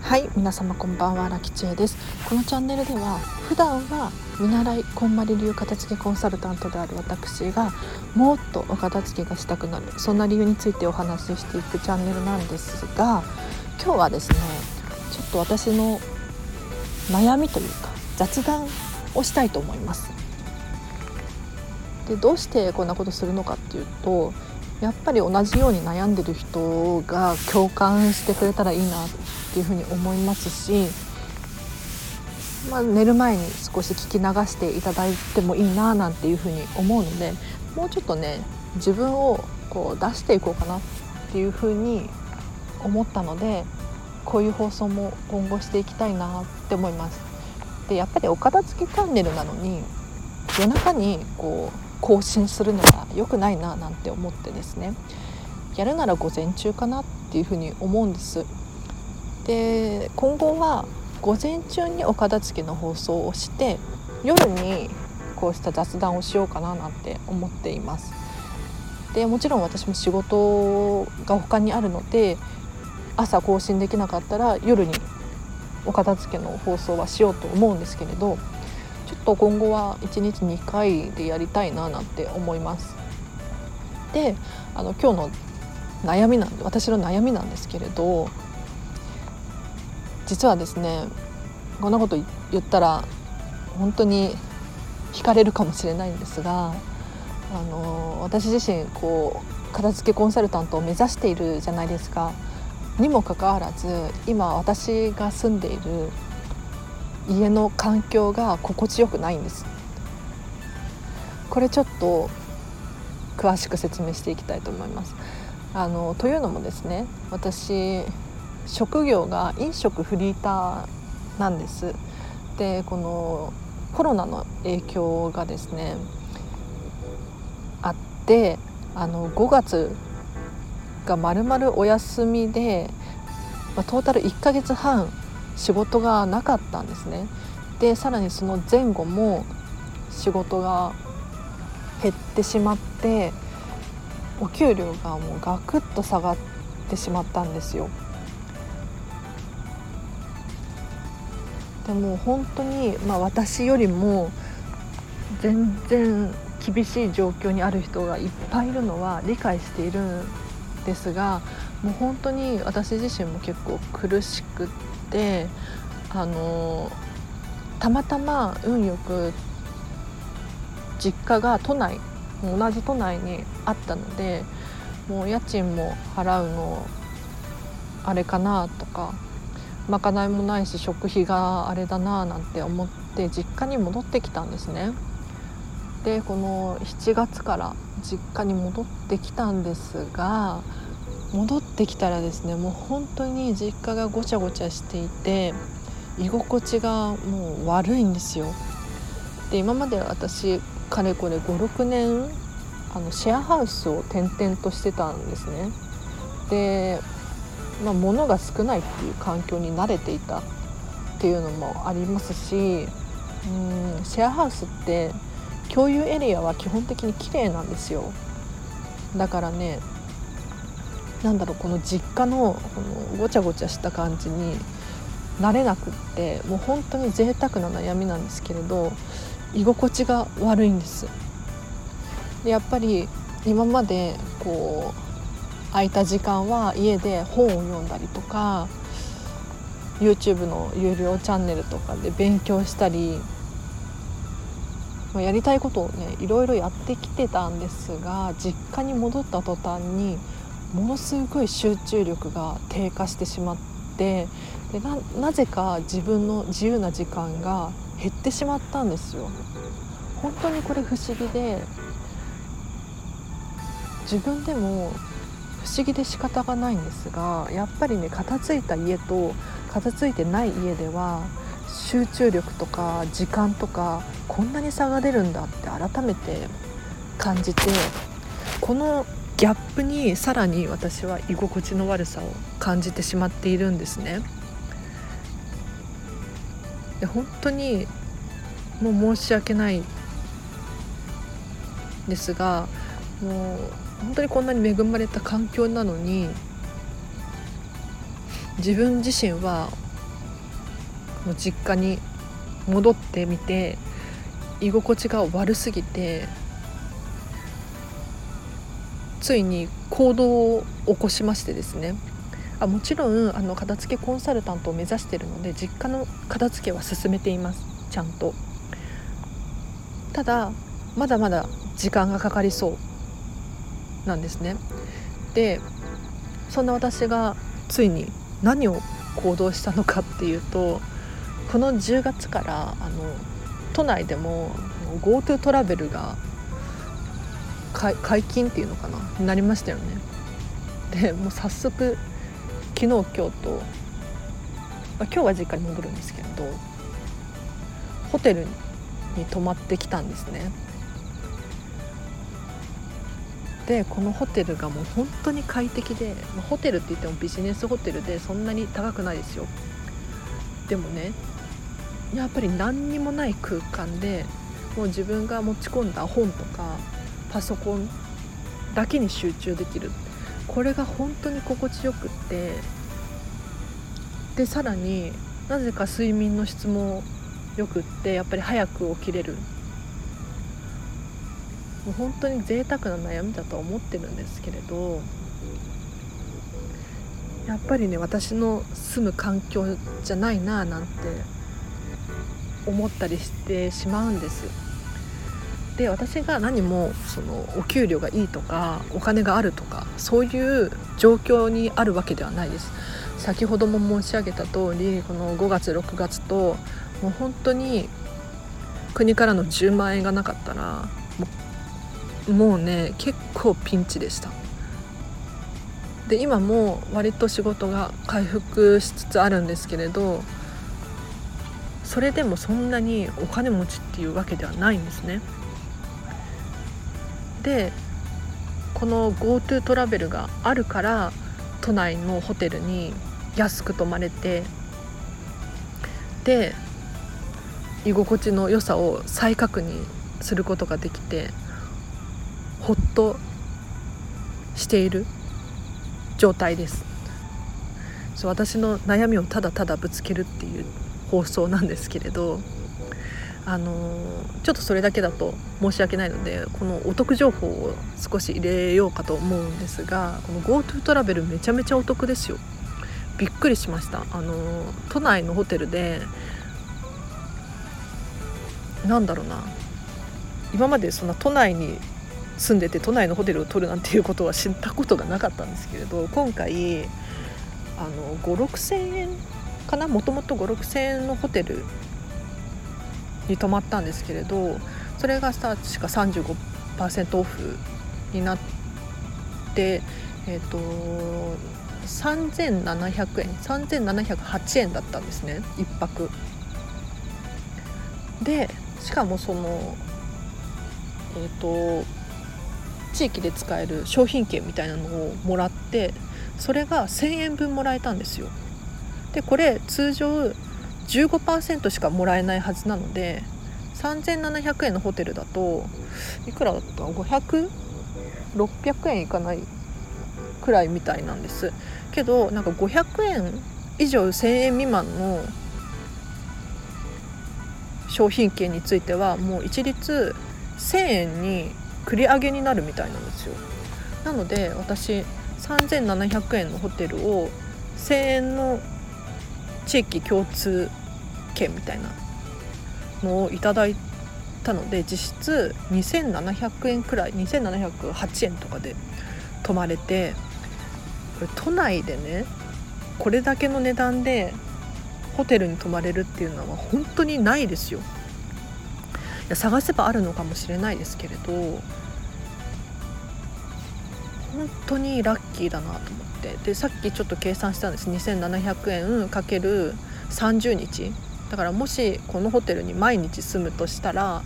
はい皆様こんばんはラキチエです。このチャンネルでは普段は見習いこんまり流片付けコンサルタントである私がもっとお片付けがしたくなるそんな理由についてお話ししていくチャンネルなんですが今日はですねちょっと私の悩みというか雑談をしたいと思いますでどうしてこんなことするのかっていうとやっぱり同じように悩んでる人が共感してくれたらいいなっていうふうに思いますし、まあ、寝る前に少し聞き流していただいてもいいななんていうふうに思うのでもうちょっとね自分をこう出していこうかなっていうふうに思ったのでこういう放送も今後していきたいなって思います。でやっぱりお片付けチャンネルなのに夜中にこう更新するのは良くないななんて思ってですね。やるなら午前中かなっていうふうに思うんです。で今後は午前中にお片付けの放送をして夜にこうした雑談をしようかななんて思っています。でもちろん私も仕事が他にあるので朝更新できなかったら夜にお片付けの放送はしようと思うんですけれどょっと今後は1日2回でやりたいななんて思います。であの今日の悩みなんで私の悩みなんですけれど実はですねこんなこと言ったら本当に惹かれるかもしれないんですがあの私自身こう片付けコンサルタントを目指しているじゃないですか。にもかかわらず今私が住んでいる家の環境が心地よくないんです。これちょっと詳しく説明していきたいと思います。あのというのもですね私職業が飲食フリーターなんです。でこのコロナの影響がですねあってあの5月がまるまるお休みで、まあ、トータル1ヶ月半仕事がなかったんですね。でさらにその前後も仕事が減ってしまってお給料がもうガクッと下がってしまったんですよ。でも本当に、まあ、私よりも全然厳しい状況にある人がいっぱいいるのは理解しているんですがもう本当に私自身も結構苦しくってあのたまたま運よく実家が都内同じ都内にあったのでもう家賃も払うのあれかなとかまかないもないし食費があれだななんて思って実家に戻ってきたんですね。でこの7月から実家に戻ってきたんですが戻ってきたらですねもう本当に実家がごちゃごちゃしていて居心地がもう悪いんですよ。で今まで私かれこれ56年あのシェアハウスを転々としてたんですね。で、まあ、物が少ないっていう環境に慣れていたっていうのもありますしうんシェアハウスって共有エリアは基本的に綺麗なんですよ。だからねなんだろうこの実家のこのごちゃごちゃした感じに慣れなくってもう本当に贅沢な悩みなんですけれど居心地が悪いんです。でやっぱり今までこう空いた時間は家で本を読んだりとか YouTube の有料チャンネルとかで勉強したりやりたいことをねいろいろやってきてたんですが実家に戻った途端にものすごい集中力が低下してしまってでなぜか自分の自由な時間が減ってしまったんですよ。本当にこれ不思議で自分でも不思議で仕方がないんですがやっぱりね片付いた家と片付いてない家では集中力とか時間とかこんなに差が出るんだって改めて感じてこのギャップにさらに私は居心地の悪さを感じてしまっているんですね。で本当にもう申し訳ないですがもう本当にこんなに恵まれた環境なのに自分自身はもう実家に戻ってみて居心地が悪すぎてついに行動を起こしましてですね。あもちろんあの片付けコンサルタントを目指しているので実家の片付けは進めています。ちゃんと。ただまだまだ時間がかかりそうなんですね。でそんな私がついに何を行動したのかっていうとこの10月からあの都内でも GoTo トラベルが解禁っていうのかな？なりましたよね。でもう早速昨日今日と、まあ、今日は実家に戻るんですけどホテルに泊まってきたんですね。でこのホテルがもう本当に快適で、まあ、ホテルって言ってもビジネスホテルでそんなに高くないですよ。でもねやっぱり何にもない空間でもう自分が持ち込んだ本とかパソコンだけに集中できる。これが本当に心地よくって。でさらになぜか睡眠の質もよくってやっぱり早く起きれる。もう本当に贅沢な悩みだとは思ってるんですけれどやっぱりね私の住む環境じゃないななんて思ったりしてしまうんです。で私が何もそのお給料がいいとかお金があるとかそういう状況にあるわけではないです。先ほども申し上げた通りこの5月6月ともう本当に国からの10万円がなかったらもうね結構ピンチでした。で今も割と仕事が回復しつつあるんですけれどそれでもそんなにお金持ちっていうわけではないんですね。でこの GoTo トラベルがあるから都内のホテルに安く泊まれてで居心地の良さを再確認することができてほっとしている状態です。私の悩みをただただぶつけるっていう放送なんですけれど。あのちょっとそれだけだと申し訳ないのでこのお得情報を少し入れようかと思うんですがこの GoTo トラベルめちゃめちゃお得ですよ。びっくりしました。あの都内のホテルでなんだろうな。今までそんな都内に住んでて都内のホテルを取るなんていうことは知ったことがなかったんですけれど今回あの5 6千円かな？もともと5 6千円のホテルに泊まったんですけれどそれが確か35%オフになってえっ、ー、と3700円3708円だったんですね1泊でしかもそのえっ、ー、と地域で使える商品券みたいなのをもらってそれが1,000円分もらえたんですよ。でこれ通常15%しかもらえないはずなので3700円のホテルだといくらだったの500600円いかないくらいみたいなんです。けどなんか500円以上1000円未満の商品券についてはもう一律1000円に繰り上げになるみたいなんですよ。なので私3700円のホテルを1000円の地域共通券みたいなのをいただいたので実質2700円くらい2708円とかで泊まれて都内でねこれだけの値段でホテルに泊まれるっていうのは本当にないですよ。いや探せばあるのかもしれないですけれど本当にラッキーだなと思って。でさっきちょっと計算したんです。2700円かける30日。だからもしこのホテルに毎日住むとしたら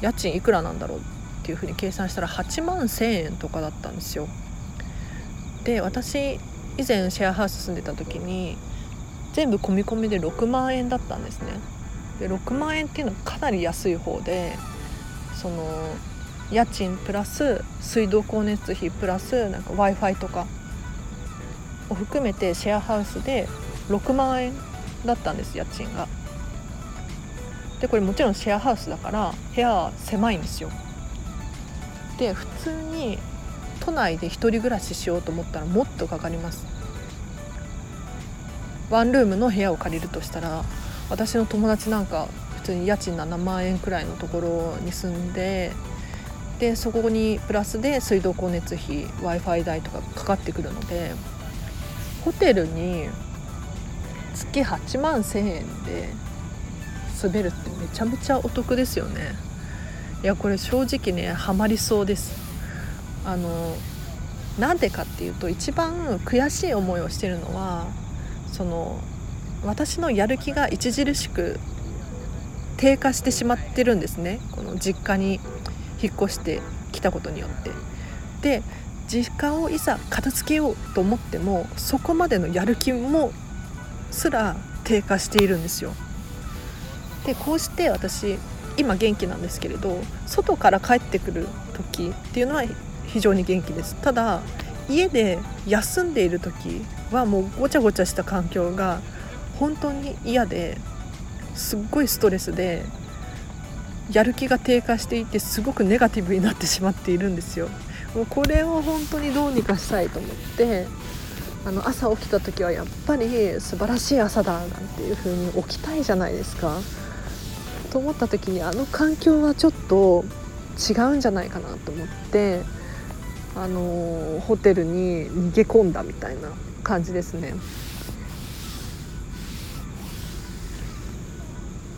家賃いくらなんだろうっていうふうに計算したら8万1,000円とかだったんですよ。で私以前シェアハウス住んでた時に全部込み込みで6万円だったんですね。で6万円っていうのはかなり安い方でその家賃プラス水道光熱費プラスなんか w i f i とかを含めてシェアハウスで6万円だったんです家賃が。でこれもちろんシェアハウスだから部屋は狭いんですよ。で普通に都内で1人暮らししようと思ったらもっとかかりますワンルームの部屋を借りるとしたら私の友達なんか普通に家賃7万円くらいのところに住んででそこにプラスで水道光熱費 w i f i 代とかかかってくるのでホテルに月8万1,000円で滑るってめちゃめちゃお得ですよね。いやこれ正直ねハマりそうです。あのなんでかっていうと一番悔しい思いをしてるのはその私のやる気が著しく低下してしまってるんですね。この実家に引っ越してきたことによって。で実家をいざ片付けようと思ってもそこまでのやる気もすら低下しているんですよ。でこうして私今元気なんですけれど外から帰ってくる時っていうのは非常に元気です。ただ家で休んでいる時はもうごちゃごちゃした環境が本当に嫌ですっごいストレスでやる気が低下していてすごくネガティブになってしまっているんですよ。もうこれを本当にどうにかしたいと思ってあの朝起きた時はやっぱり素晴らしい朝だなんていう風に起きたいじゃないですか。と思った時にあの環境はちょっと違うんじゃないかなと思ってあのホテルに逃げ込んだみたいな感じですね。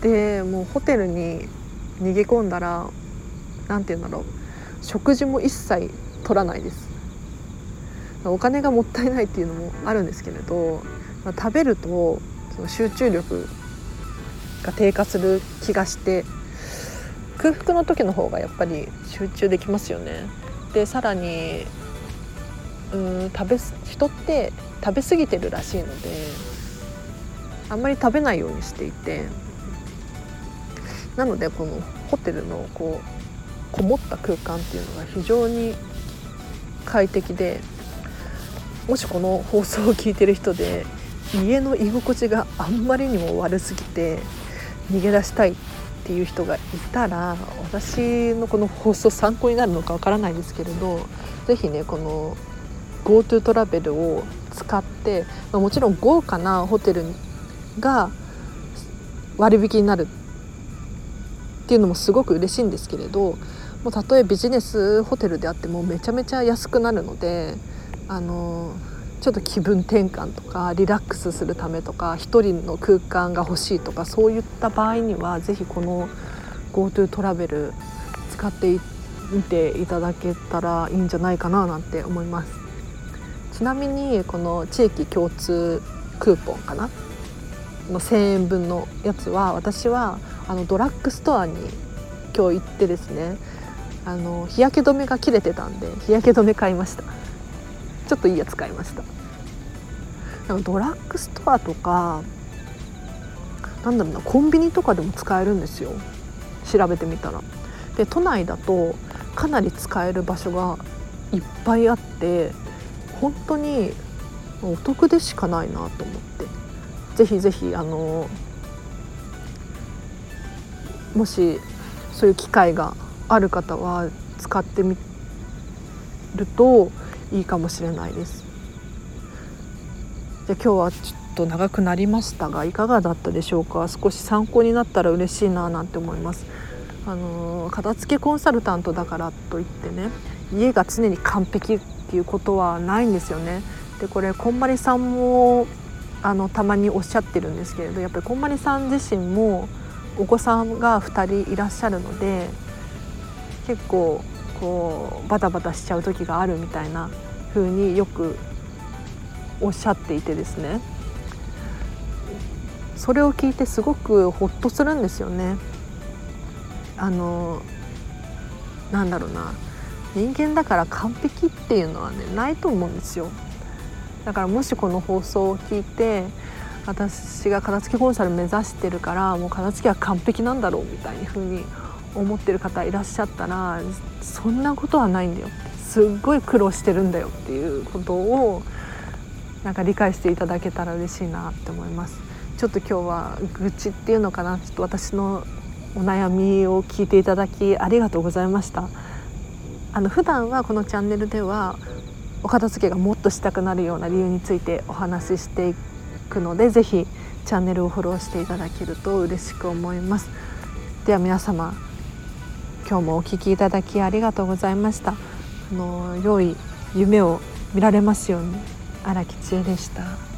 でもうホテルに逃げ込んだら何て言うんだろう。食事も一切取らないです。お金がもったいないっていうのもあるんですけれど、まあ、食べるとその集中力が低下する気がして空腹の時の方がやっぱり集中できますよね。でさらにうん食べ人って食べ過ぎてるらしいのであんまり食べないようにしていてなのでこのホテルのこうこもった空間っていうのが非常に快適でもしこの放送を聞いてる人で家の居心地があんまりにも悪すぎて逃げ出したいっていう人がいたら私のこの放送参考になるのかわからないですけれど是非ねこの GoTo トラベルを使って、まあ、もちろん豪華なホテルが割引になるっていうのもすごく嬉しいんですけれどもうたとえビジネスホテルであってもめちゃめちゃ安くなるのであのちょっと気分転換とかリラックスするためとか一人の空間が欲しいとかそういった場合には是非この GoTo トラベル使ってみていただけたらいいんじゃないかななんて思います。ちなみにこの地域共通クーポンかな？の1,000円分のやつは私はあのドラッグストアに今日行ってですねあの日焼け止めが切れてたんで日焼け止め買いました。ちょっといいやつ買いました。でもドラッグストアとかなんだろうなコンビニとかでも使えるんですよ。調べてみたら。で都内だとかなり使える場所がいっぱいあって本当にお得でしかないなと思って。ぜひぜひあのもしそういう機会がある方は使ってみるといいかもしれないです。じゃ今日はちょっと長くなりましたがいかがだったでしょうか？少し参考になったら嬉しいななんて思います。あの片付けコンサルタントだからといってね家が常に完璧っていうことはないんですよね。でこれこんまりさんもあのたまにおっしゃってるんですけれどやっぱりこんまりさん自身もお子さんが2人いらっしゃるので結構こうバタバタしちゃう時があるみたいな風によくおっしゃっていてですねそれを聞いてすごくホッとするんですよね。あのなんだろうな人間だから完璧っていうのはねないと思うんですよ。だからもしこの放送を聞いて私が片付けコンサル目指してるからもう片付けは完璧なんだろうみたいな風に思ってる方いらっしゃったらそんなことはないんだよすっごい苦労してるんだよっていうことをなんか理解していただけたら嬉しいなって思います。ちょっと今日は愚痴っていうのかな。ちょっと私のお悩みを聞いていただきありがとうございました。あの普段はこのチャンネルではお片付けがもっとしたくなるような理由についてお話ししていくので是非チャンネルをフォローしていただけると嬉しく思いますでは皆様今日もお聴きいただきありがとうございましたあの良い夢を見られますように荒木千恵でした。